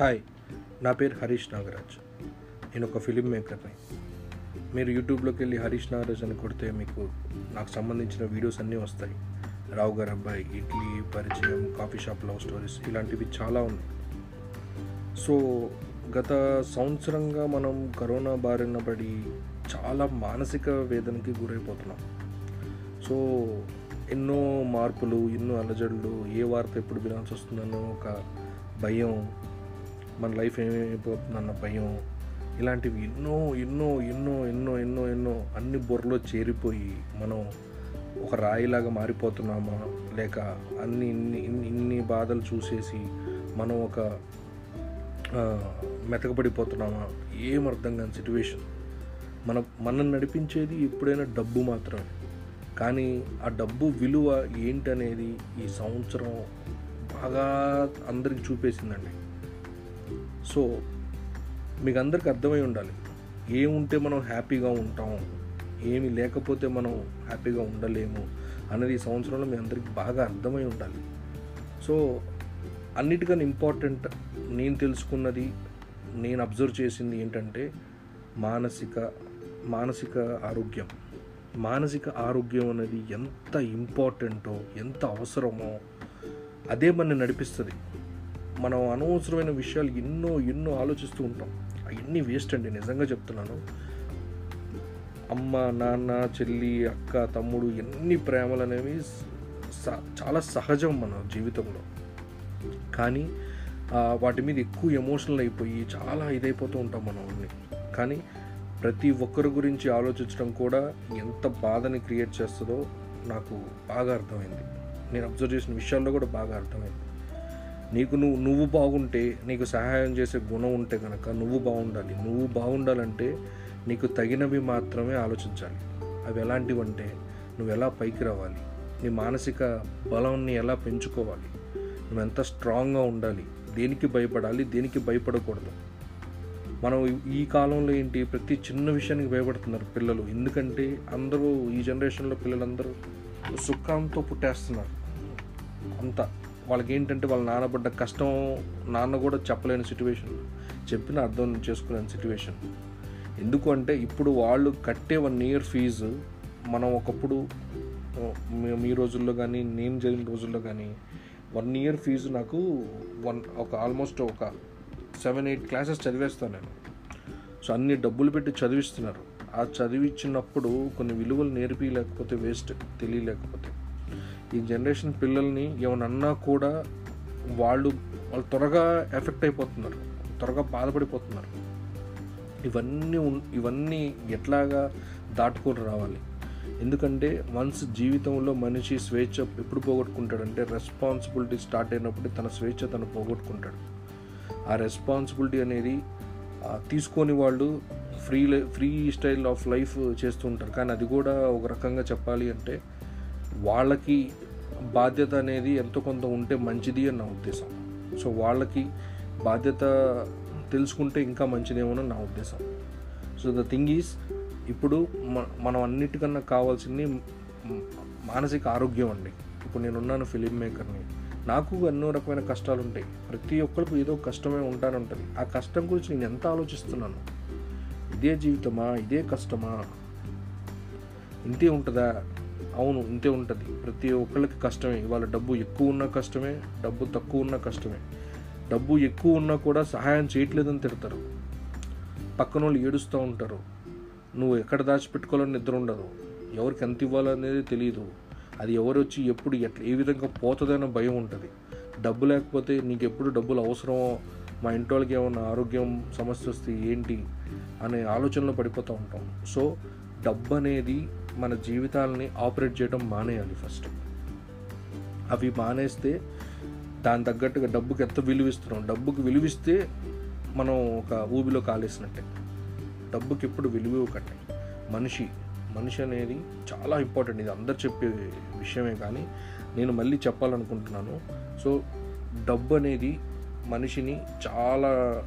Hi నా పేరు హరీష్ నాగరాజ్. నేను ఒక ఫిలిం మేకర్ని మీరు యూట్యూబ్లోకి వెళ్ళి హరీష్ నాగరాజ్ అని కొడితే మీకు నాకు సంబంధించిన వీడియోస్ అన్నీ వస్తాయి. రావు గారు అబ్బాయి ఇడ్లీ పరిచయం కాఫీ షాప్ లవ్ స్టోరీస్ ఇలాంటివి చాలా ఉన్నాయి. సో గత సంవత్సరంగా మనం కరోనా బారిన పడి చాలా మానసిక వేదనకి గురైపోతున్నాం. సో ఎన్నో మార్పులు ఎన్నో అలజడులు ఏ వార్త ఎప్పుడు వినాల్సి వస్తుందనో ఒక భయం మన లైఫ్ ఏమైపోతుందన్న భయం. ఇలాంటివి ఎన్నో ఎన్నో ఎన్నో ఎన్నో ఎన్నో ఎన్నో అన్ని బుర్రలో చేరిపోయి మనం ఒక రాయిలాగా మారిపోతున్నామా? లేక అన్ని ఇన్ని ఇన్ని ఇన్ని బాధలు చూసేసి మనం ఒక మెతకబడిపోతున్నామా? ఏం అర్థం కాని సిచ్యువేషన్ మన మనం నడిపించేది ఎప్పుడైనా డబ్బు మాత్రమే. కానీ ఆ డబ్బు విలువ ఏంటనేది ఈ సంవత్సరం బాగా అందరికి చూపేసిందండి. సో మీకు అందరికి అర్థమై ఉండాలి. ఏముంటే మనం హ్యాపీగా ఉంటాం ఏమి లేకపోతే మనం హ్యాపీగా ఉండలేము అనేది ఈ సంవత్సరంలో మీ అందరికీ బాగా అర్థమై ఉండాలి. సో అన్నిటికన్నా ఇంపార్టెంట్ నేను తెలుసుకున్నది నేను అబ్జర్వ్ చేసింది ఏంటంటే మానసిక మానసిక ఆరోగ్యం. మానసిక ఆరోగ్యం అనేది ఎంత ఇంపార్టెంటో ఎంత అవసరమో అదే మన నడిపిస్తుంది. మనం అనవసరమైన విషయాలు ఎన్నో ఎన్నో ఆలోచిస్తూ ఉంటాం. అవన్నీ వేస్ట్ అండి నిజంగా చెప్తున్నాను. అమ్మ నాన్న చెల్లి అక్క తమ్ముడు ఎన్ని ప్రేమలు అనేవి స- చాలా సహజం మన జీవితంలో. కానీ వాటి మీద ఎక్కువ ఎమోషనల్ అయిపోయి చాలా ఇదైపోతూ ఉంటాం మనం అన్ని. కానీ ప్రతి ఒక్కరి గురించి ఆలోచించడం కూడా ఎంత బాధని క్రియేట్ చేస్తుందో నాకు బాగా అర్థమైంది. నేను అబ్జర్వ్ చేసిన విషయాల్లో కూడా బాగా అర్థమైంది. నీకు నువ్వు నువ్వు బాగుంటే నీకు సహాయం చేసే గుణం ఉంటే కనుక నువ్వు బాగుండాలి. నువ్వు బాగుండాలంటే నీకు తగినవి మాత్రమే ఆలోచించాలి. అవి ఎలాంటివంటే నువ్వు ఎలా పైకి రావాలి? నీ మానసిక బలాన్ని ఎలా పెంచుకోవాలి? నువ్వు ఎంత స్ట్రాంగ్గా ఉండాలి? దేనికి భయపడాలి? దేనికి భయపడకూడదు? మనం ఈ- కాలంలో ఏంటి? ప్రతి చిన్న విషయానికి భయపడుతున్నారు పిల్లలు. ఎందుకంటే అందరూ ఈ జనరేషన్లో పిల్లలందరూ సుఖంతో పుట్టేస్తున్నారు. అంతా. వాళ్ళకి ఏంటంటే వాళ్ళ నాన్న పడ్డ కష్టం నాన్న కూడా చెప్పలేని సిచ్యువేషన్ చెప్పిన అర్థం చేసుకోలేని సిచ్యువేషన్ ఎందుకు అంటే ఇప్పుడు వాళ్ళు కట్టే వన్ ఇయర్ ఫీజు మనం ఒకప్పుడు మీ- రోజుల్లో కానీ నేను జరిగిన రోజుల్లో కానీ వన్ ఇయర్ ఫీజు నాకు వన్ ఒక ఆల్మోస్ట్ ఒక సెవెన్ ఎయిట్ క్లాసెస్ చదివేస్తాను నేను. సో అన్ని డబ్బులు పెట్టి చదివిస్తున్నారు. ఆ చదివించినప్పుడు కొన్ని విలువలు నేర్పిలేకపోతే వేస్ట్ తెలియలేకపోతే. ఈ జనరేషన్ పిల్లల్ని ఏమన్నా కూడా వాళ్ళు వాళ్ళు త్వరగా ఎఫెక్ట్ అయిపోతున్నారు త్వరగా బాధపడిపోతున్నారు. ఇవన్నీ ఇవన్నీ ఎట్లాగా దాటుకొని రావాలి. ఎందుకంటే వన్స్ జీవితంలో మనిషి స్వేచ్ఛ ఎప్పుడు పోగొట్టుకుంటాడంటే రెస్పాన్సిబిలిటీ స్టార్ట్ అయినప్పుడు తన స్వేచ్ఛ తను పోగొట్టుకుంటాడు. ఆ రెస్పాన్సిబిలిటీ అనేది తీసుకొని వాళ్ళు free free style of life చేస్తూ ఉంటారు. కానీ అది కూడా ఒక రకంగా చెప్పాలి అంటే వాళ్ళకి బాధ్యత అనేది ఎంతో కొంత ఉంటే మంచిది అని నా ఉద్దేశం. సో వాళ్ళకి బాధ్యత తెలుసుకుంటే ఇంకా మంచిదేమో అని నా ఉద్దేశం. సో ద థింగ్ ఈజ్ ఇప్పుడు మ- మనం అన్నిటికన్నా కావాల్సింది మానసిక ఆరోగ్యం అండి. ఇప్పుడు నేనున్నాను ఫిలిం మేకర్ని నాకు ఎన్నో రకమైన కష్టాలు ఉంటాయి. ప్రతి ఒక్కరికి ఏదో కష్టమే ఉంటానే ఉంటుంది. ఆ కష్టం గురించి నేను ఎంత ఆలోచిస్తున్నాను? ఇదే జీవితమా? ఇదే కష్టమా? ఇంతే ఉంటుందా? అవును ఇంతే ఉంటుంది. ప్రతి ఒక్కళ్ళకి కష్టమే. ఇవాళ డబ్బు ఎక్కువ ఉన్నా కష్టమే డబ్బు తక్కువ ఉన్నా కష్టమే. డబ్బు ఎక్కువ ఉన్నా కూడా సహాయం చేయట్లేదని తిడతారు. పక్కన వాళ్ళు ఏడుస్తూ ఉంటారు. నువ్వు ఎక్కడ దాచిపెట్టుకోవాలని నిద్ర ఉండదు. ఎవరికి ఎంత ఇవ్వాలనేది తెలియదు అది ఎవరు వచ్చి ఎప్పుడు ఎట్లా ఏ విధంగా పోతుందన్న భయం ఉంటుంది. డబ్బు లేకపోతే నీకు ఎప్పుడు డబ్బులు అవసరమో మా ఇంటి వాళ్ళకి ఏమైనా ఆరోగ్యం సమస్య వస్తే ఏంటి అనే ఆలోచనలో పడిపోతూ ఉంటాం. సో డబ్బు అనేది మన జీవితాలని ఆపరేట్ చేయడం మానేయాలి ఫస్ట్. అవి మానేస్తే దాని తగ్గట్టుగా డబ్బుకి ఎంత విలువిస్తున్నాం? డబ్బుకి విలువిస్తే మనం ఒక ఊబిలో కాలేసినట్టే. డబ్బుకి ఎప్పుడు విలువ ఇవ్వకండి మనిషి మనిషి అనేది చాలా ఇంపార్టెంట్. ఇది అందరు చెప్పే విషయమే కానీ నేను మళ్ళీ చెప్పాలనుకుంటున్నాను. సో డబ్బు అనేది మనిషిని చాలా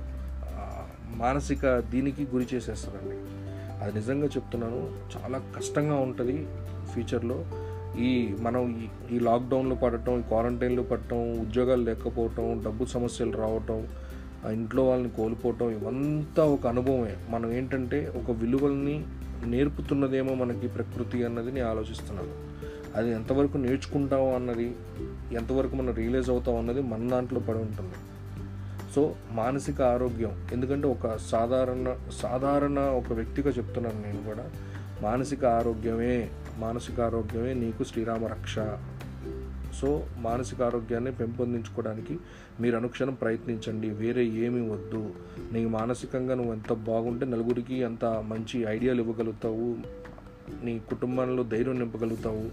మానసిక దీనికి గురి చేసేస్తారండి అది నిజంగా చెప్తున్నాను చాలా కష్టంగా ఉంటుంది ఫ్యూచర్లో. ఈ మనం ఈ ఈ లాక్డౌన్లో పడటం ఈ క్వారంటైన్లో పడటం ఉద్యోగాలు లేకపోవటం డబ్బు సమస్యలు రావటం ఆ ఇంట్లో వాళ్ళని కోల్పోవటం ఇవంతా ఒక అనుభవమే. మనం ఏంటంటే ఒక విలువల్ని నేర్పుతున్నదేమో మనకి ప్రకృతి అన్నది నేను ఆలోచిస్తున్నాను. అది ఎంతవరకు నేర్చుకుంటాం అన్నది ఎంతవరకు మనం రియలైజ్ అవుతాం అన్నది మన దాంట్లో పడి ఉంటుంది. సో మానసిక ఆరోగ్యం. ఎందుకంటే ఒక సాధారణ సాధారణ ఒక వ్యక్తిగా చెప్తున్నాను నేను కూడా. మానసిక ఆరోగ్యమే మానసిక ఆరోగ్యమే నీకు శ్రీరామ రక్ష. సో మానసిక ఆరోగ్యాన్ని పెంపొందించుకోవడానికి మీరు అనుక్షణం ప్రయత్నించండి. వేరే ఏమీ వద్దు. నీకు మానసికంగా నువ్వు ఎంత బాగుంటే నలుగురికి అంత మంచి ఐడియాలు ఇవ్వగలుగుతావు. నీ కుటుంబంలో ధైర్యం నింపగలుగుతావు.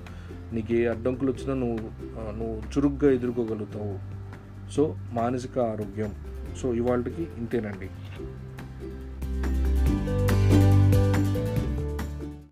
నీకు ఏ అడ్డంకులు వచ్చినా నువ్వు నువ్వు చురుగ్గా ఎదుర్కోగలుగుతావు. సో మానసిక ఆరోగ్యం. సో ఇవాళకి ఇంతేనండి.